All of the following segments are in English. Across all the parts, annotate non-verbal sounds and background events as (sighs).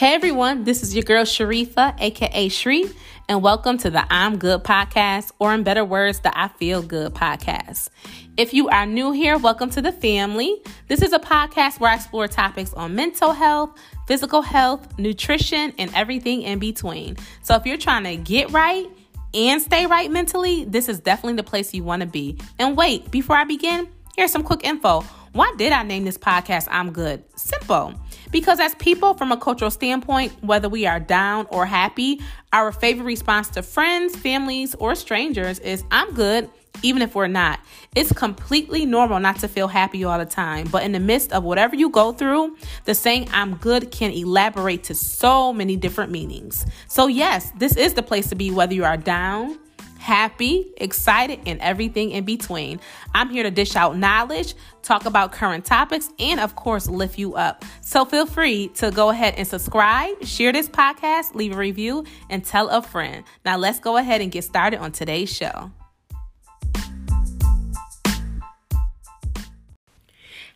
Hey everyone, this is your girl Sharifa, aka Shri, and welcome to the I'm Good podcast, or in better words, the I Feel Good podcast. If you are new here, welcome to the family. This is a podcast where I explore topics on mental health, physical health, nutrition, and everything in between. So if you're trying to get right, and stay right mentally, this is definitely the place you want to be. And wait, before I begin, here's some quick info. Why did I name this podcast I'm Good? Simple. Because as people from a cultural standpoint, whether we are down or happy, our favorite response to friends, families, or strangers is I'm good, even if we're not. It's completely normal not to feel happy all the time, but in the midst of whatever you go through, the saying I'm good can elaborate to so many different meanings. So, yes, this is the place to be whether you are down happy, excited, and everything in between. I'm here to dish out knowledge, talk about current topics, and of course, lift you up. So feel free to go ahead and subscribe, share this podcast, leave a review, and tell a friend. Now, let's go ahead and get started on today's show.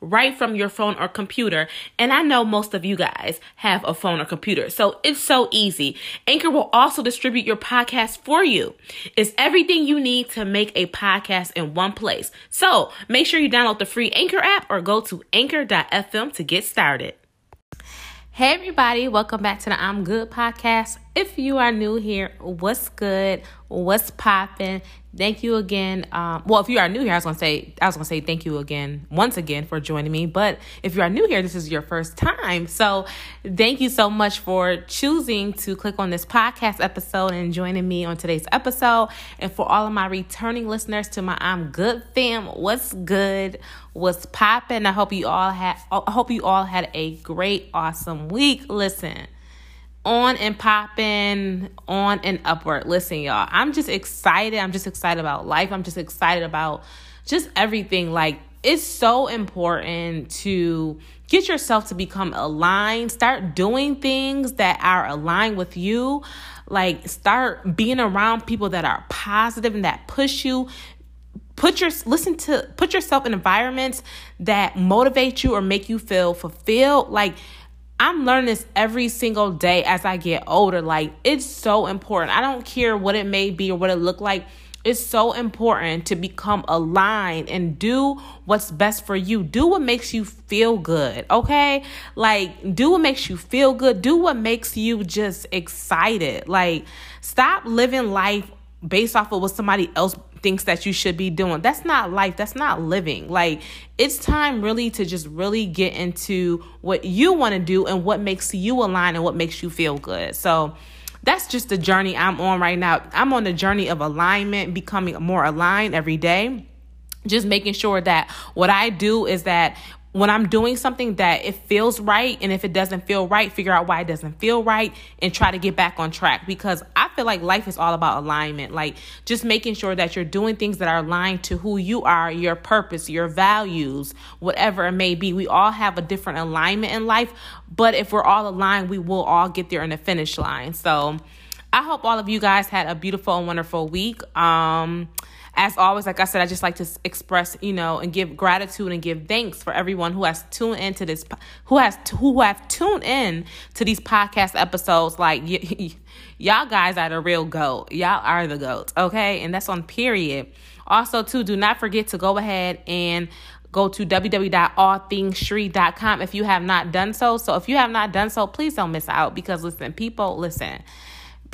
right from your phone or computer. And I know most of you guys have a phone or computer, so it's so easy. Anchor will also distribute your podcast for you. It's everything you need to make a podcast in one place. So make sure you download the free Anchor app or go to anchor.fm to get started. Hey, everybody, welcome back to the I'm Good podcast. If you are new here, what's good? What's popping? Thank you again. Um, well, if you are new here, I was gonna say I was gonna say thank you again once again for joining me. But if you are new here, this is your first time. So thank you so much for choosing to click on this podcast episode and joining me on today's episode. And for all of my returning listeners to my I'm Good fam, what's good? What's popping? I hope you all had I hope you all had a great, awesome week. Listen on and popping, on and upward. Listen, y'all, I'm just excited. I'm just excited about life. I'm just excited about just everything. Like, it's so important to get yourself to become aligned. Start doing things that are aligned with you. Like, start being around people that are positive and that push you put your listen to put yourself in environments that motivate you or make you feel fulfilled like I'm learning this every single day as I get older. Like, it's so important. I don't care what it may be or what it look like. It's so important to become aligned and do what's best for you. Do what makes you feel good, okay? Like, do what makes you feel good. Do what makes you just excited. Like, stop living life based off of what somebody else thinks that you should be doing. That's not life. That's not living. Like it's time really to just really get into what you want to do and what makes you align and what makes you feel good. So that's just the journey I'm on right now. I'm on the journey of alignment, becoming more aligned every day just making sure that what I do is that when I'm doing something that it feels right, and if it doesn't feel right, figure out why it doesn't feel right and try to get back on track because I feel like life is all about alignment. Like just making sure that you're doing things that are aligned to who you are, your purpose, your values, whatever it may be. We all have a different alignment in life, but if we're all aligned, we will all get there in the finish line. So I hope all of you guys had a beautiful and wonderful week. Um, as always, like I said, I just like to express, you know, and give gratitude and give thanks for everyone who has tuned into this, who has who have tuned in to these podcast episodes. Like y- (laughs) y- y'all guys are the real goat. Y'all are the goats, okay? And that's on period. Also, too, do not forget to go ahead and go to www.allthingsshri.com if you have not done so. So if you have not done so, please don't miss out because listen, people, listen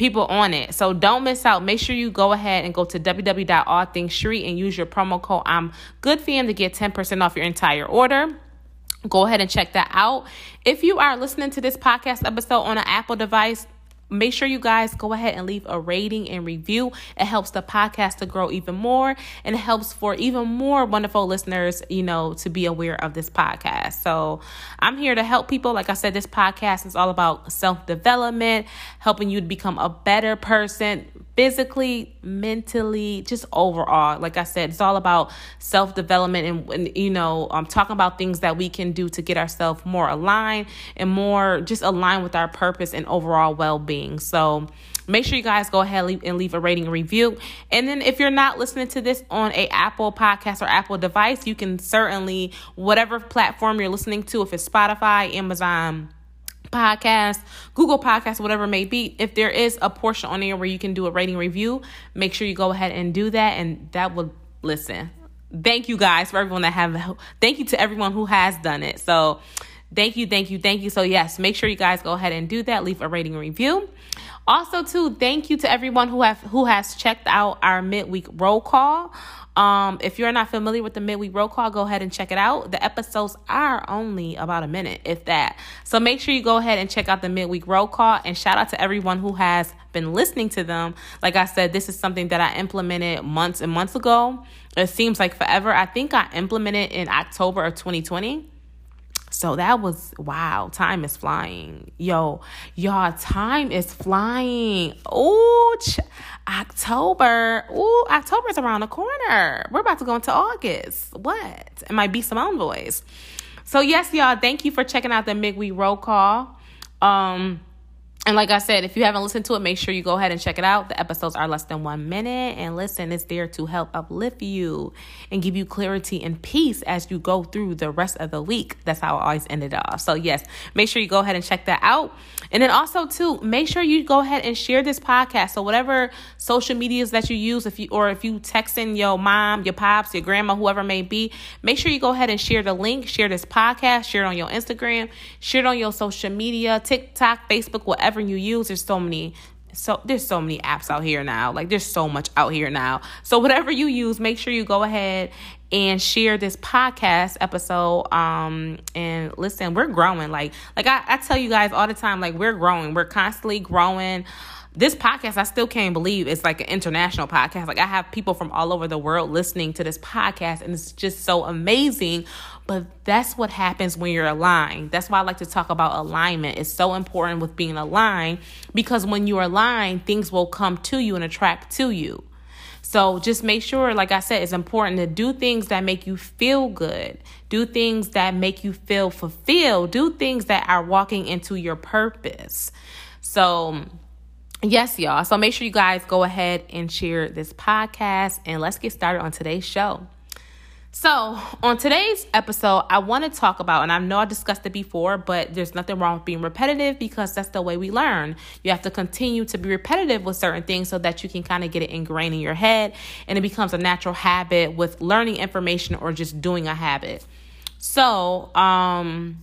people on it. So don't miss out. Make sure you go ahead and go to www.allthingsshri and use your promo code I'm good fam to get 10% off your entire order. Go ahead and check that out. If you are listening to this podcast episode on an Apple device, make sure you guys go ahead and leave a rating and review. It helps the podcast to grow even more and it helps for even more wonderful listeners, you know, to be aware of this podcast. So I'm here to help people. Like I said, this podcast is all about self development, helping you to become a better person physically, mentally, just overall. Like I said, it's all about self development and, and, you know, um, talking about things that we can do to get ourselves more aligned and more just aligned with our purpose and overall well being. So, make sure you guys go ahead and leave a rating and review. And then if you're not listening to this on a Apple podcast or Apple device, you can certainly whatever platform you're listening to, if it's Spotify, Amazon, podcast, Google Podcast, whatever it may be, if there is a portion on there where you can do a rating review, make sure you go ahead and do that. And that will listen. Thank you guys for everyone that have thank you to everyone who has done it. So thank you, thank you, thank you. So yes, make sure you guys go ahead and do that. Leave a rating review. Also, too, thank you to everyone who have who has checked out our midweek roll call. Um, if you're not familiar with the midweek roll call, go ahead and check it out. The episodes are only about a minute, if that. So make sure you go ahead and check out the midweek roll call and shout out to everyone who has been listening to them. Like I said, this is something that I implemented months and months ago. It seems like forever. I think I implemented in October of 2020. So that was wow, time is flying. Yo, y'all, time is flying. Oh, ch- October. Ooh, October's around the corner. We're about to go into August. What? It might be Simone voice. So yes, y'all, thank you for checking out the midweek roll call. Um and like I said, if you haven't listened to it, make sure you go ahead and check it out. The episodes are less than one minute. And listen, it's there to help uplift you and give you clarity and peace as you go through the rest of the week. That's how I always end it off. So, yes, make sure you go ahead and check that out. And then also, too, make sure you go ahead and share this podcast. So, whatever social medias that you use, if you or if you texting your mom, your pops, your grandma, whoever may be, make sure you go ahead and share the link, share this podcast, share it on your Instagram, share it on your social media, TikTok, Facebook, whatever whatever you use, there's so many so there's so many apps out here now. Like there's so much out here now. So whatever you use, make sure you go ahead and share this podcast episode. Um and listen, we're growing. Like like I, I tell you guys all the time, like we're growing. We're constantly growing this podcast, I still can't believe it's like an international podcast. Like I have people from all over the world listening to this podcast, and it's just so amazing. But that's what happens when you're aligned. That's why I like to talk about alignment. It's so important with being aligned because when you're aligned, things will come to you and attract to you. So just make sure, like I said, it's important to do things that make you feel good. Do things that make you feel fulfilled. Do things that are walking into your purpose. So yes, y'all. So make sure you guys go ahead and share this podcast and let's get started on today's show. So, on today's episode, I want to talk about, and I know I discussed it before, but there's nothing wrong with being repetitive because that's the way we learn. You have to continue to be repetitive with certain things so that you can kind of get it ingrained in your head and it becomes a natural habit with learning information or just doing a habit. So, um,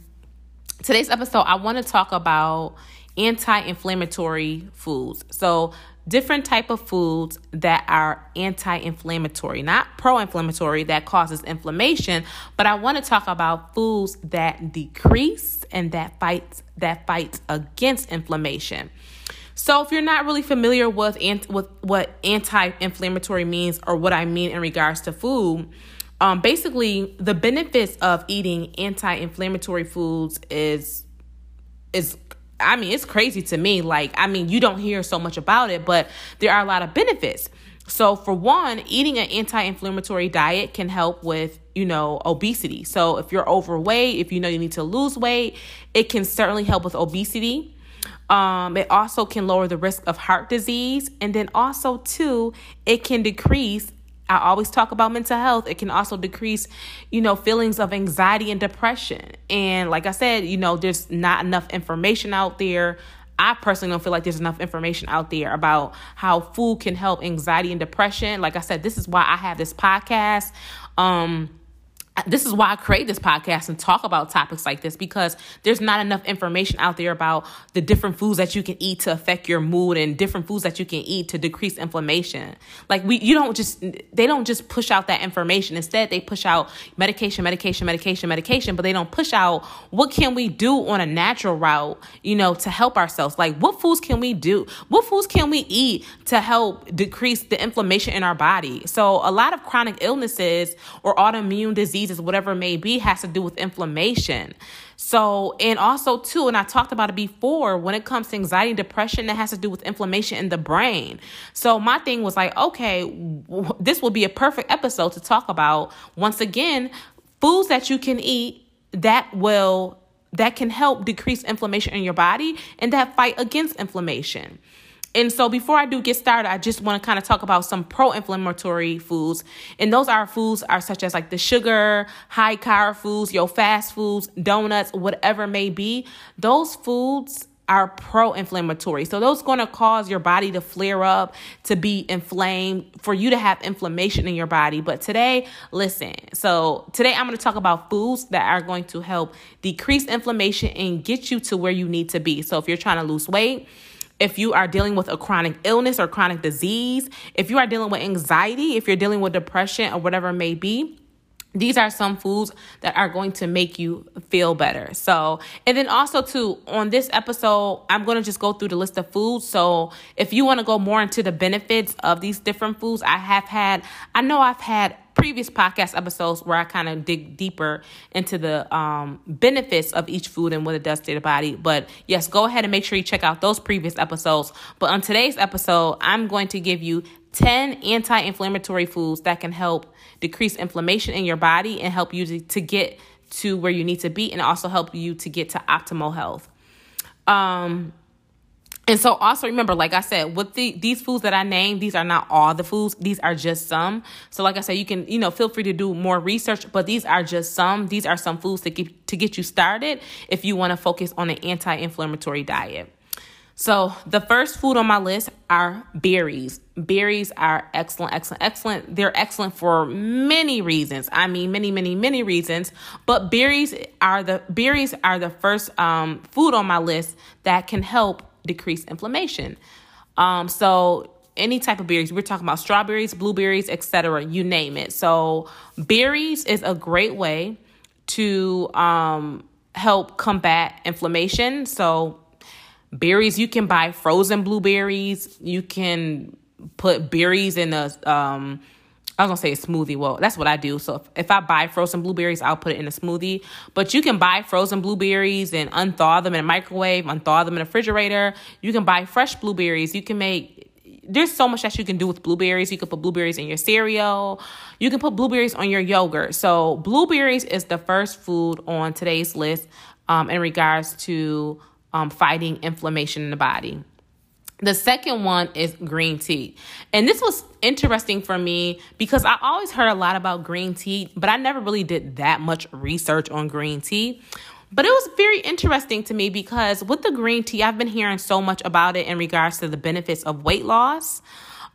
today's episode, I want to talk about anti-inflammatory foods. So different type of foods that are anti-inflammatory, not pro-inflammatory that causes inflammation, but I want to talk about foods that decrease and that fights that fights against inflammation. So if you're not really familiar with with what anti-inflammatory means or what I mean in regards to food, um, basically the benefits of eating anti-inflammatory foods is is I mean, it's crazy to me. Like, I mean, you don't hear so much about it, but there are a lot of benefits. So, for one, eating an anti inflammatory diet can help with, you know, obesity. So, if you're overweight, if you know you need to lose weight, it can certainly help with obesity. Um, it also can lower the risk of heart disease. And then also, too, it can decrease I always talk about mental health. It can also decrease, you know, feelings of anxiety and depression. And like I said, you know, there's not enough information out there. I personally don't feel like there's enough information out there about how food can help anxiety and depression. Like I said, this is why I have this podcast. Um, this is why I create this podcast and talk about topics like this because there's not enough information out there about the different foods that you can eat to affect your mood and different foods that you can eat to decrease inflammation. Like we you don't just they don't just push out that information. Instead, they push out medication, medication, medication, medication, but they don't push out what can we do on a natural route, you know, to help ourselves. Like what foods can we do? What foods can we eat to help decrease the inflammation in our body? So, a lot of chronic illnesses or autoimmune disease diseases, whatever it may be, has to do with inflammation. So, and also too, and I talked about it before, when it comes to anxiety and depression, that has to do with inflammation in the brain. So my thing was like, okay, w- this will be a perfect episode to talk about once again foods that you can eat that will that can help decrease inflammation in your body and that fight against inflammation. And so before I do get started, I just want to kind of talk about some pro-inflammatory foods. And those are foods are such as like the sugar, high carb foods, your fast foods, donuts, whatever may be. Those foods are pro-inflammatory. So those going to cause your body to flare up, to be inflamed, for you to have inflammation in your body. But today, listen. So today I'm going to talk about foods that are going to help decrease inflammation and get you to where you need to be. So if you're trying to lose weight, if you are dealing with a chronic illness or chronic disease, if you are dealing with anxiety, if you're dealing with depression or whatever it may be, these are some foods that are going to make you feel better. So, and then also too, on this episode, I'm going to just go through the list of foods. So, if you want to go more into the benefits of these different foods, I have had, I know I've had previous podcast episodes where I kind of dig deeper into the um, benefits of each food and what it does to the body. But yes, go ahead and make sure you check out those previous episodes. But on today's episode, I'm going to give you 10 anti inflammatory foods that can help decrease inflammation in your body and help you to, get to where you need to be and also help you to get to optimal health. Um, and so also remember, like I said, with the these foods that I named, these are not all the foods. These are just some. So like I said, you can, you know, feel free to do more research, but these are just some. These are some foods to get to get you started if you want to focus on an anti-inflammatory diet. So the first food on my list are berries. Berries are excellent, excellent, excellent. They're excellent for many reasons. I mean, many, many, many reasons. But berries are the berries are the first um, food on my list that can help decrease inflammation. Um, so any type of berries, we're talking about strawberries, blueberries, etc. You name it. So berries is a great way to um, help combat inflammation. So berries, you can buy frozen blueberries. You can put berries in a um, I was gonna say a smoothie. Well, that's what I do. So if, if, I buy frozen blueberries, I'll put it in a smoothie. But you can buy frozen blueberries and unthaw them in a microwave, unthaw them in a refrigerator. You can buy fresh blueberries. You can make there's so much that you can do with blueberries. You can put blueberries in your cereal. You can put blueberries on your yogurt. So blueberries is the first food on today's list um, in regards to um, fighting inflammation in the body. The second one is green tea. And this was interesting for me because I always heard a lot about green tea, but I never really did that much research on green tea. But it was very interesting to me because with the green tea, I've been hearing so much about it in regards to the benefits of weight loss.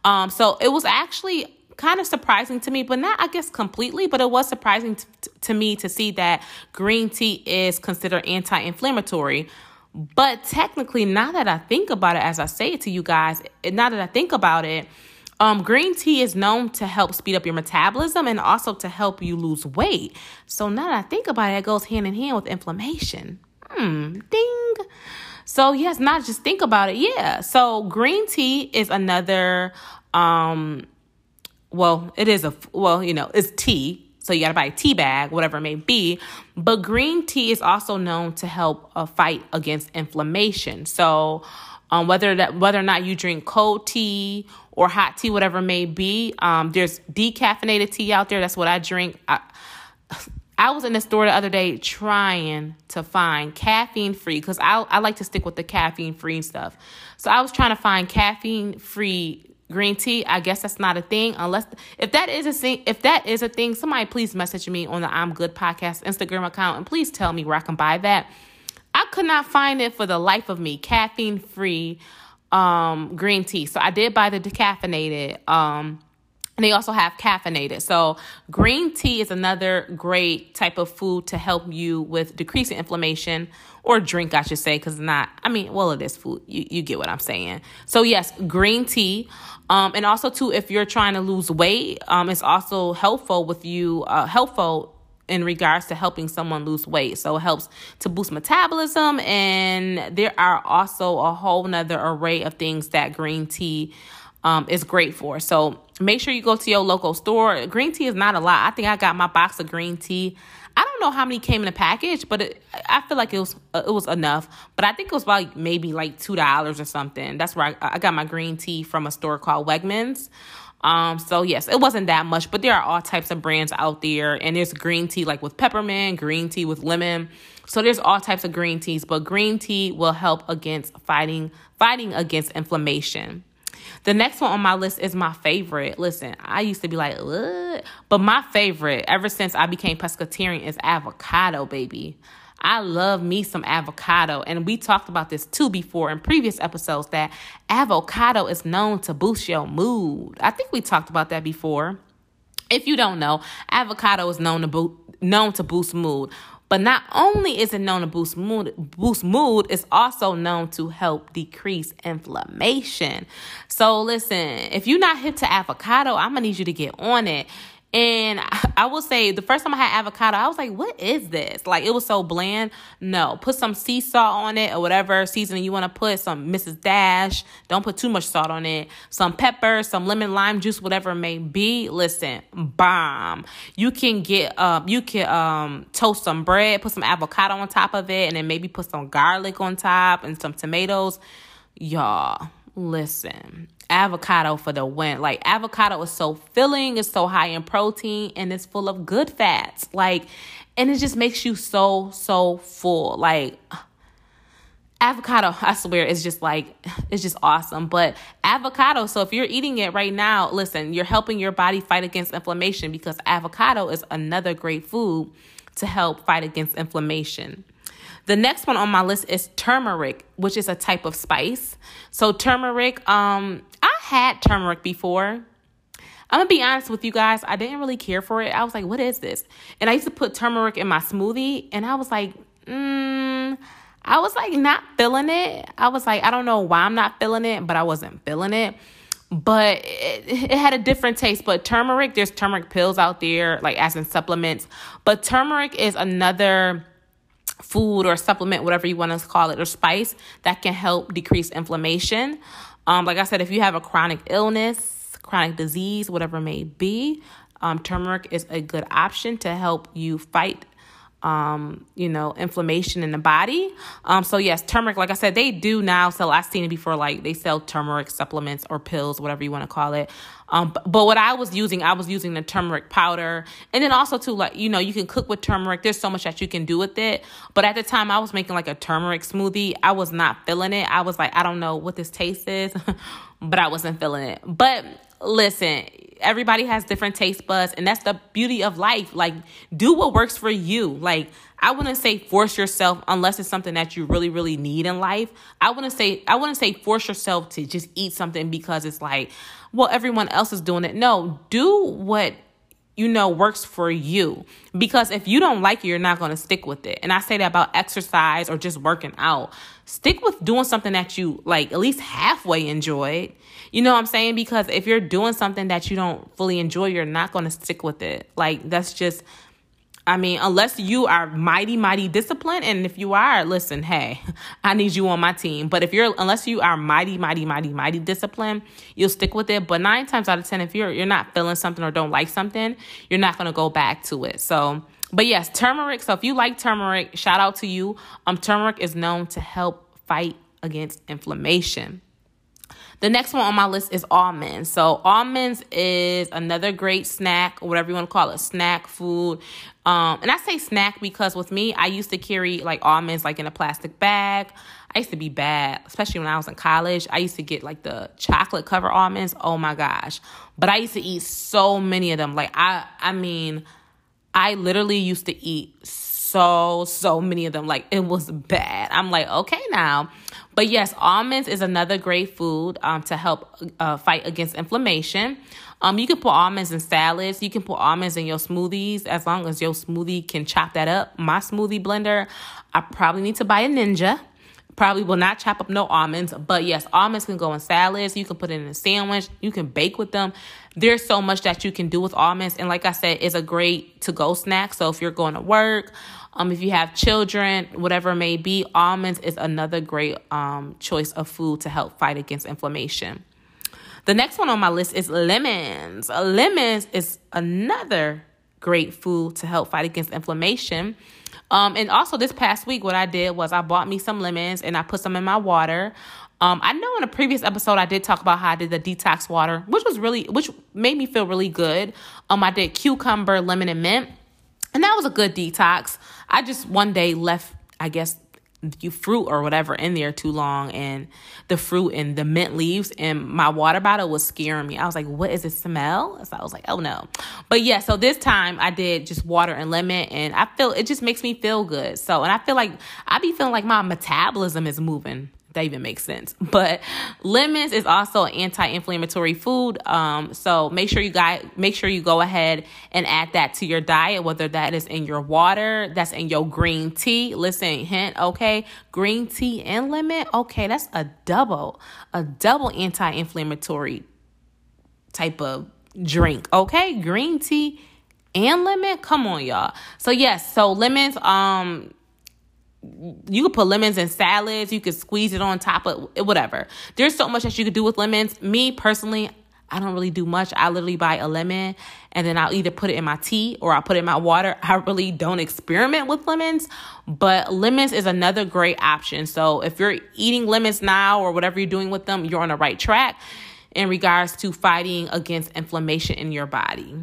Um, so it was actually kind of surprising to me, but not, I guess, completely, but it was surprising t- to me to see that green tea is considered anti inflammatory. But technically, now that I think about it, as I say it to you guys, now that I think about it, um, green tea is known to help speed up your metabolism and also to help you lose weight. So now that I think about it, it goes hand in hand with inflammation. Hmm, ding. So yes, not just think about it. Yeah. So green tea is another um well, it is a well, you know, it's tea. So you got to buy a tea bag, whatever it may be. But green tea is also known to help uh, fight against inflammation. So um, whether that whether or not you drink cold tea or hot tea, whatever it may be, um, there's decaffeinated tea out there. That's what I drink. I, (laughs) I was in the store the other day trying to find caffeine free because I, I like to stick with the caffeine free stuff. So I was trying to find caffeine free green tea. I guess that's not a thing unless if that is a thing. If that is a thing, somebody please message me on the I'm Good podcast Instagram account and please tell me where I can buy that. I could not find it for the life of me. Caffeine free um, green tea. So I did buy the decaffeinated. Um, and they also have caffeinated. So, green tea is another great type of food to help you with decreasing inflammation or drink, I should say, because not, I mean, well, it is food. You, you get what I'm saying. So, yes, green tea. Um, and also, too, if you're trying to lose weight, um, it's also helpful with you, uh, helpful in regards to helping someone lose weight. So it helps to boost metabolism. And there are also a whole nother array of things that green tea um, is great for. So make sure you go to your local store. Green tea is not a lot. I think I got my box of green tea. I don't know how many came in a package, but it, I feel like it was uh, it was enough. But I think it was about maybe like two dollars or something. That's where I, I got my green tea from a store called Wegmans. Um, so yes, it wasn't that much, but there are all types of brands out there, and there's green tea like with peppermint, green tea with lemon. So there's all types of green teas, but green tea will help against fighting fighting against inflammation. The next one on my list is my favorite. Listen, I used to be like, Ugh. but my favorite ever since I became pescatarian is avocado, baby. I love me some avocado. And we talked about this too before in previous episodes that avocado is known to boost your mood. I think we talked about that before. If you don't know, avocado is known to bo- known to boost mood. But not only is it known to boost mood, boost mood, it's also known to help decrease inflammation. So listen, if you're not hip to avocado, I'm gonna need you to get on it. And (laughs) I will say, the first time I had avocado, I was like, what is this? Like, it was so bland. No, put some sea salt on it or whatever seasoning you want to put, some Mrs. Dash. Don't put too much salt on it. Some pepper, some lemon lime juice, whatever it may be. Listen, bomb. You can get, um, you can um, toast some bread, put some avocado on top of it, and then maybe put some garlic on top and some tomatoes. Y'all, listen avocado for the win. Like avocado is so filling, it's so high in protein, and it's full of good fats. Like, and it just makes you so so full. Like avocado, (laughs) I swear, it's just like it's just awesome. But avocado, so if you're eating it right now, listen, you're helping your body fight against inflammation because avocado is another great food to help fight against inflammation. The next one on my list is turmeric, which is a type of spice. So turmeric, um, had turmeric before. I'm gonna be honest with you guys, I didn't really care for it. I was like, what is this? And I used to put turmeric in my smoothie, and I was like, mm, I was like not feeling it. I was like, I don't know why I'm not feeling it, but I wasn't feeling it. But it, it had a different taste. But turmeric, there's turmeric pills out there, like as in supplements. But turmeric is another food or supplement, whatever you want to call it, or spice that can help decrease inflammation. Um, like I said, if you have a chronic illness, chronic disease, whatever it may be, um, turmeric is a good option to help you fight um, you know, inflammation in the body. Um, so yes, turmeric, like I said, they do now sell. I've seen it before, like they sell turmeric supplements or pills, whatever you want to call it. Um, but, but, what I was using, I was using the turmeric powder, and then also too, like you know, you can cook with turmeric. There's so much that you can do with it. But at the time, I was making like a turmeric smoothie. I was not feeling it. I was like, I don't know what this taste is, (laughs) but I wasn't feeling it. But listen, everybody has different taste buds, and that's the beauty of life. Like, do what works for you. Like, I wouldn't say force yourself unless it's something that you really, really need in life. I wouldn't say I wouldn't say force yourself to just eat something because it's like, well, everyone else is doing it. No, do what you know works for you because if you don't like it you're not going to stick with it and i say that about exercise or just working out stick with doing something that you like at least halfway enjoy you know what I'm saying? Because if you're doing something that you don't fully enjoy, you're not going to stick with it. Like, that's just, I mean, unless you are mighty, mighty disciplined, and if you are, listen, hey, (laughs) I need you on my team. But if you're, unless you are mighty, mighty, mighty, mighty disciplined, you'll stick with it. But nine times out of ten, if you're you're not feeling something or don't like something, you're not gonna go back to it. So, but yes, turmeric. So if you like turmeric, shout out to you. Um, turmeric is known to help fight against inflammation. The next one on my list is almonds. So almonds is another great snack, or whatever you want to call it, snack food. Um, and I say snack because with me, I used to carry like almonds like in a plastic bag. I used to be bad, especially when I was in college. I used to get like the chocolate cover almonds. Oh my gosh. But I used to eat so many of them. Like I I mean, I literally used to eat so so many of them. Like it was bad. I'm like, okay now. But yes, almonds is another great food um, to help uh, fight against inflammation. Um, you can put almonds in salads. You can put almonds in your smoothies as long as your smoothie can chop that up. My smoothie blender, I probably need to buy a Ninja. Probably will not chop up no almonds, but yes, almonds can go in salads. You can put it in a sandwich. You can bake with them. There's so much that you can do with almonds, and like I said, it's a great to go snack. So if you're going to work, um, if you have children, whatever it may be, almonds is another great um, choice of food to help fight against inflammation. The next one on my list is lemons. Lemons is another great food to help fight against inflammation. Um, and also this past week, what I did was I bought me some lemons and I put some in my water. Um, I know in a previous episode I did talk about how I did the detox water, which was really, which made me feel really good. Um, I did cucumber, lemon, and mint, and that was a good detox. I just one day left, I guess, you fruit or whatever in there too long and the fruit and the mint leaves and my water bottle was scaring me. I was like, what is this smell? So I was like, oh no. But yeah, so this time I did just water and lemon and I feel it just makes me feel good. So and I feel like I be feeling like my metabolism is moving that even makes sense. But lemons is also an anti-inflammatory food. Um, so make sure you guys make sure you go ahead and add that to your diet, whether that is in your water, that's in your green tea. Listen, hint, okay, green tea and lemon. Okay, that's a double, a double anti-inflammatory type of drink. Okay, green tea and lemon. Come on, y'all. So yes, so lemons. Um you could put lemons in salads, you could squeeze it on top of whatever. There's so much that you could do with lemons. Me personally, I don't really do much. I literally buy a lemon and then I'll either put it in my tea or I'll put it in my water. (laughs) I really don't experiment with lemons, but lemons is another great option. So if you're eating lemons now or whatever you're doing with them, you're on the right track in regards to fighting against inflammation in your body.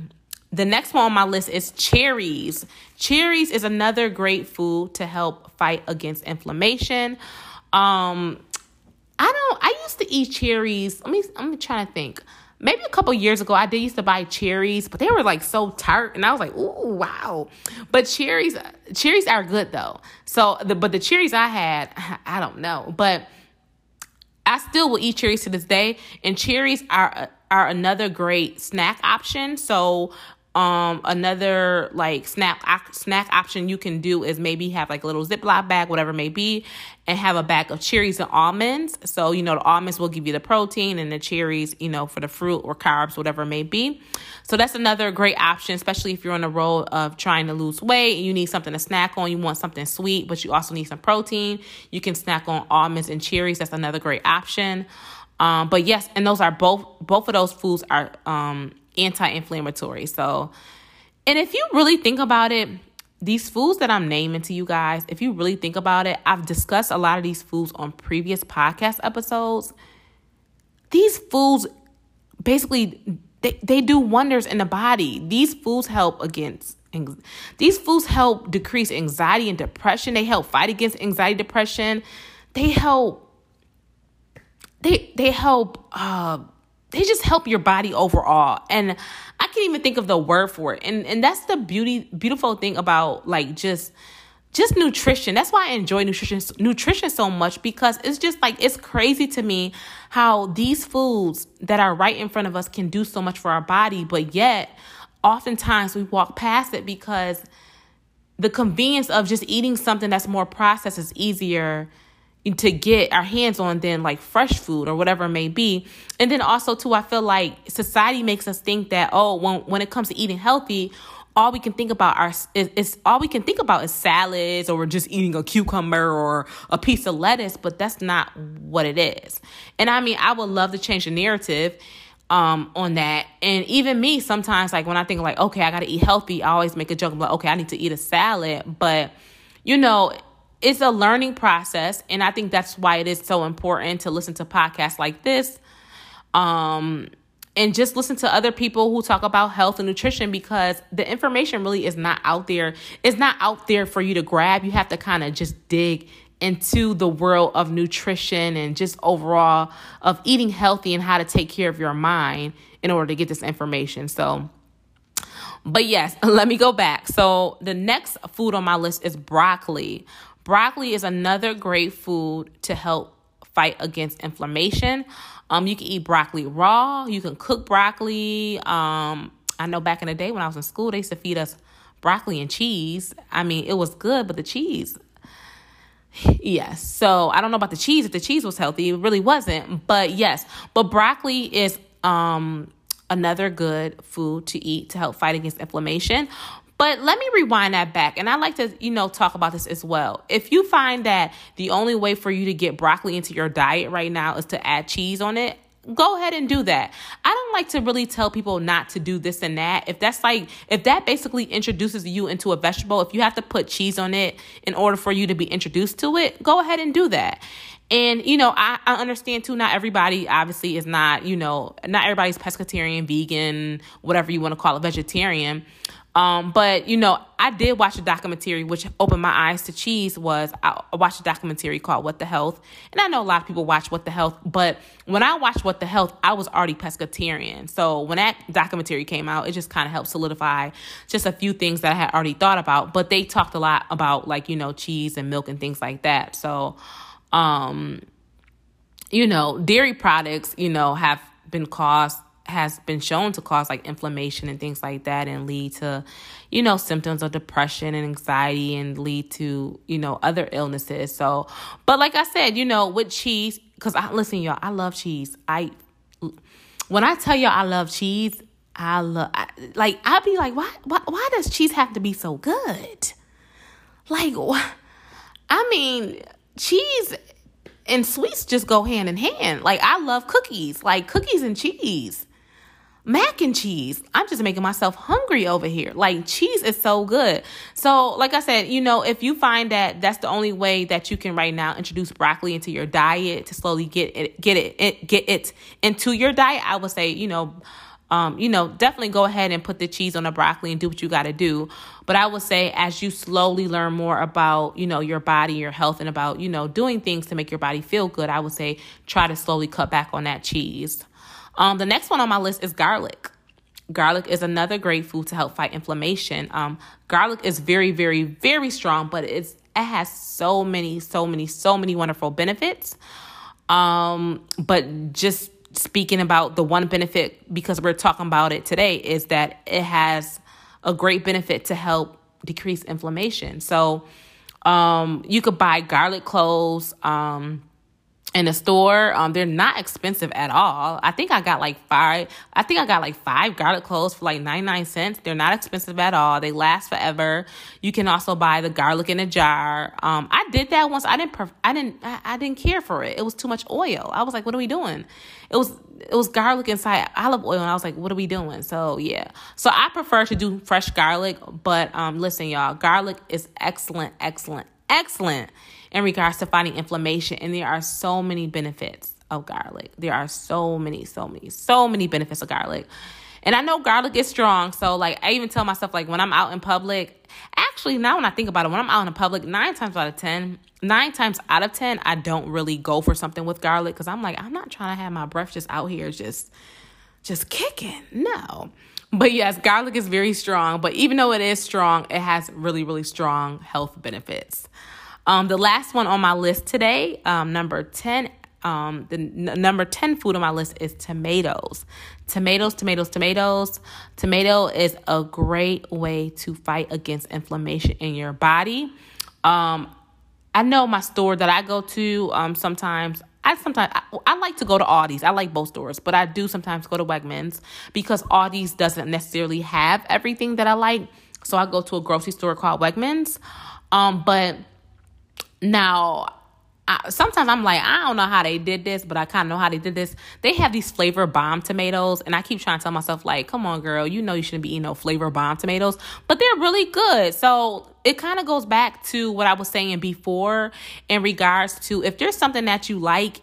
The next one on my list is cherries. Cherries is another great food to help fight against inflammation. Um, I don't. I used to eat cherries. Let me. I'm trying to think. Maybe a couple years ago, I did used to buy cherries, but they were like so tart, and I was like, "Ooh, wow!" But cherries, cherries are good though. So, the, but the cherries I had, (laughs) I don't know, but I still will eat cherries to this day, and cherries are are another great snack option. So um, another like snack snack option you can do is maybe have like a little Ziploc bag, whatever it may be, and have a bag of cherries and almonds. So you know the almonds will give you the protein, and the cherries, you know, for the fruit or carbs, whatever it may be. So that's another great option, especially if you're on the road of trying to lose weight and you need something to snack on. You want something sweet, but you also need some protein. You can snack on almonds and cherries. That's another great option. Um, but yes, and those are both both of those foods are um, anti-inflammatory. So, and if you really think about it, these foods that I'm naming to you guys, if you really think about it, I've discussed a lot of these foods on previous podcast episodes. These foods basically they, they do wonders in the body. These foods help against these foods help decrease anxiety and depression. They help fight against anxiety, depression. They help they they help uh they just help your body overall. And i can't even think of the word for it. And and that's the beauty beautiful thing about like just just nutrition. That's why i enjoy nutrition nutrition so much because it's just like it's crazy to me how these foods that are right in front of us can do so much for our body but yet oftentimes we walk past it because the convenience of just eating something that's more processed is easier to get our hands on then like fresh food or whatever it may be. And then also too, I feel like society makes us think that oh, when when it comes to eating healthy, all we can think about are is, is all we can think about is salads or just eating a cucumber or a piece of lettuce, but that's not what it is. And I mean, I would love to change the narrative um on that and even me sometimes like when i think like okay i gotta eat healthy i always make a joke I'm like okay i need to eat a salad but you know it's a learning process and i think that's why it is so important to listen to podcasts like this um and just listen to other people who talk about health and nutrition because the information really is not out there it's not out there for you to grab you have to kind of just dig into the world of nutrition and just overall of eating healthy and how to take care of your mind in order to get this information so but yes, (laughs) let me go back. So, the next food on my list is broccoli. Broccoli is another great food to help fight against inflammation. Um, you can eat broccoli raw. You can cook broccoli. Um, I know back in the day when I was in school, they used to feed us broccoli and cheese. I mean, it was good, but the cheese, (sighs) yes. So I don't know about the cheese. If the cheese was healthy, it really wasn't. But yes, but broccoli is um another good food to eat to help fight against inflammation. But let me rewind that back. And I like to, you know, talk about this as well. If you find that the only way for you to get broccoli into your diet right now is to add cheese on it, go ahead and do that. I don't like to really tell people not to do this and that. If that's like, if that basically introduces you into a vegetable, if you have to put cheese on it in order for you to be introduced to it, go ahead and do that. And, you know, I, I understand too, not everybody obviously is not, you know, not everybody's pescatarian, vegan, whatever you want to call it, vegetarian. Um, but you know, I did watch a documentary which opened my eyes to cheese. Was I watched a documentary called "What the Health," and I know a lot of people watch "What the Health," but when I watched "What the Health," I was already pescatarian. So when that documentary came out, it just kind of helped solidify just a few things that I had already thought about. But they talked a lot about like you know cheese and milk and things like that. So, um, you know, dairy products, you know, have been caused has been shown to cause like inflammation and things like that and lead to you know symptoms of depression and anxiety and lead to you know other illnesses. So but like i said you know with cheese because i listen y'all i love cheese. I when i tell y'all i love cheese i love I, like i'd be like why, why why does cheese have to be so good? Like i mean cheese and sweets just go hand in hand. Like I love cookies, like cookies and cheese mac and cheese. I'm just making myself hungry over here. Like cheese is so good. So, like I said, you know, if you find that that's the only way that you can right now introduce broccoli into your diet to slowly get it get it, get it into your diet, I would say, you know, um, you know, definitely go ahead and put the cheese on the broccoli and do what you got to do. But I would say as you slowly learn more about, you know, your body, your health, and about, you know, doing things to make your body feel good, I would say try to slowly cut back on that cheese. Um, the next one on my list is garlic. Garlic is another great food to help fight inflammation. Um, garlic is very, very, very strong, but it's it has so many, so many, so many wonderful benefits. Um, but just speaking about the one benefit because we're talking about it today is that it has a great benefit to help decrease inflammation. So um, you could buy garlic cloves. Um, in the store. Um, they're not expensive at all. I think I got like five. I think I got like five garlic cloves for like ninety nine cents. They're not expensive at all. They last forever. You can also buy the garlic in a jar. Um, I did that once. I didn't. I didn't. I, I didn't care for it. It was too much oil. I was like, what are we doing? It was. It was garlic inside olive oil, and I was like, what are we doing? So yeah. So I prefer to do fresh garlic, but um, listen, y'all, garlic is excellent, excellent, excellent in regards to fighting inflammation. And there are so many benefits of garlic. There are so many, so many, so many benefits of garlic. And I know garlic is strong. So, like, I even tell myself, like, when I'm out in public, actually, now when I think about it, when I'm out in public, nine times out of 10, nine times out of 10, I don't really go for something with garlic because I'm like, I'm not trying to have my breath just out here just, just kicking. No. But yes, garlic is very strong. But even though it is strong, it has really, really strong health benefits. Um, the last one on my list today, um, number 10, um, the n- number 10 food on my list is tomatoes. Tomatoes, tomatoes, tomatoes. Tomato is a great way to fight against inflammation in your body. Um, I know my store that I go to um, sometimes. I sometimes I, I, like to go to Aldi's. I like both stores, but I do sometimes go to Wegmans because Aldi's doesn't necessarily have everything that I like. So I go to a grocery store called Wegmans. Um, but now, I, sometimes I'm like, I don't know how they did this, but I kind of know how they did this. They have these flavor bomb tomatoes, and I keep trying to tell myself, like, come on, girl, you know you shouldn't be eating no flavor bomb tomatoes, but they're really good. So it kind of goes back to what I was saying before in regards to if there's something that you like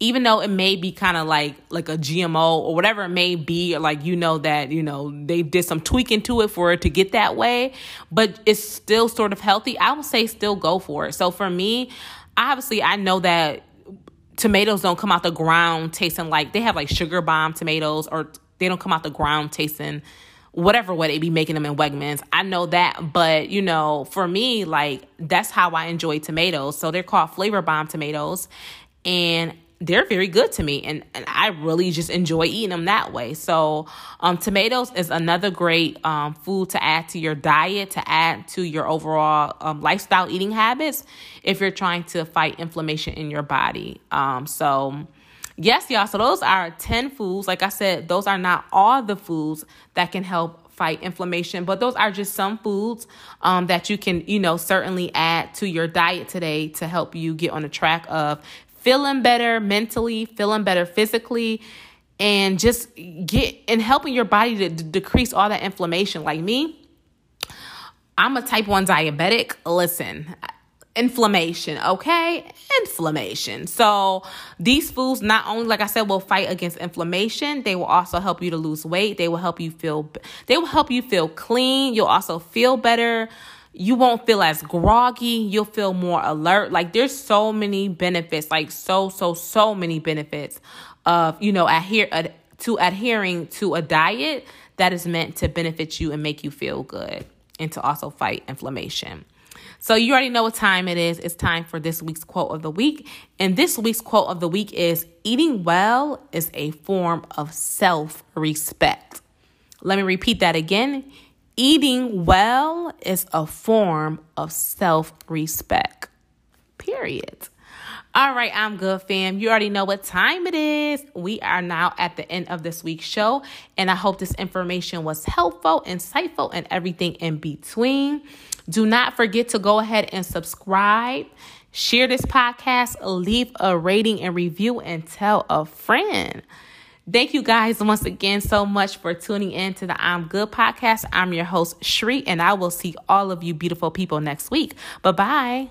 even though it may be kind of like like a GMO or whatever it may be, or like you know that you know they did some tweaking to it for it to get that way, but it's still sort of healthy. I would say still go for it. So for me, obviously I know that tomatoes don't come out the ground tasting like they have like sugar bomb tomatoes or they don't come out the ground tasting whatever way they be making them in Wegmans. I know that, but you know, for me, like that's how I enjoy tomatoes. So they're called flavor bomb tomatoes. And they're very good to me and, and I really just enjoy eating them that way. So, um, tomatoes is another great um, food to add to your diet, to add to your overall um, lifestyle eating habits if you're trying to fight inflammation in your body. Um, so, yes, y'all. So, those are 10 foods. Like I said, those are not all the foods that can help fight inflammation but those are just some foods um, that you can you know certainly add to your diet today to help you get on the track of feeling better mentally, feeling better physically, and just get and helping your body to d- decrease all that inflammation. Like me, I'm a type 1 diabetic. Listen, inflammation, okay? Inflammation. So these foods not only like I said will fight against inflammation, they will also help you to lose weight. They will help you feel they will help you feel clean. You'll also feel better. You won't feel as groggy. You'll feel more alert. Like there's so many benefits, like so so so many benefits of, you know, adhere uh, to adhering to a diet that is meant to benefit you and make you feel good and to also fight inflammation. So you already know what time it is. It's time for this week's quote of the week. And this week's quote of the week is Eating well is a form of self respect. Let me repeat that again. Eating well is a form of self respect. Period. All right, I'm good, fam. You already know what time it is. We are now at the end of this week's show, and I hope this information was helpful, insightful, and everything in between. Do not forget to go ahead and subscribe, share this podcast, leave a rating and review, and tell a friend. Thank you guys once again so much for tuning in to the I'm Good podcast. I'm your host, Shri, and I will see all of you beautiful people next week. Bye bye.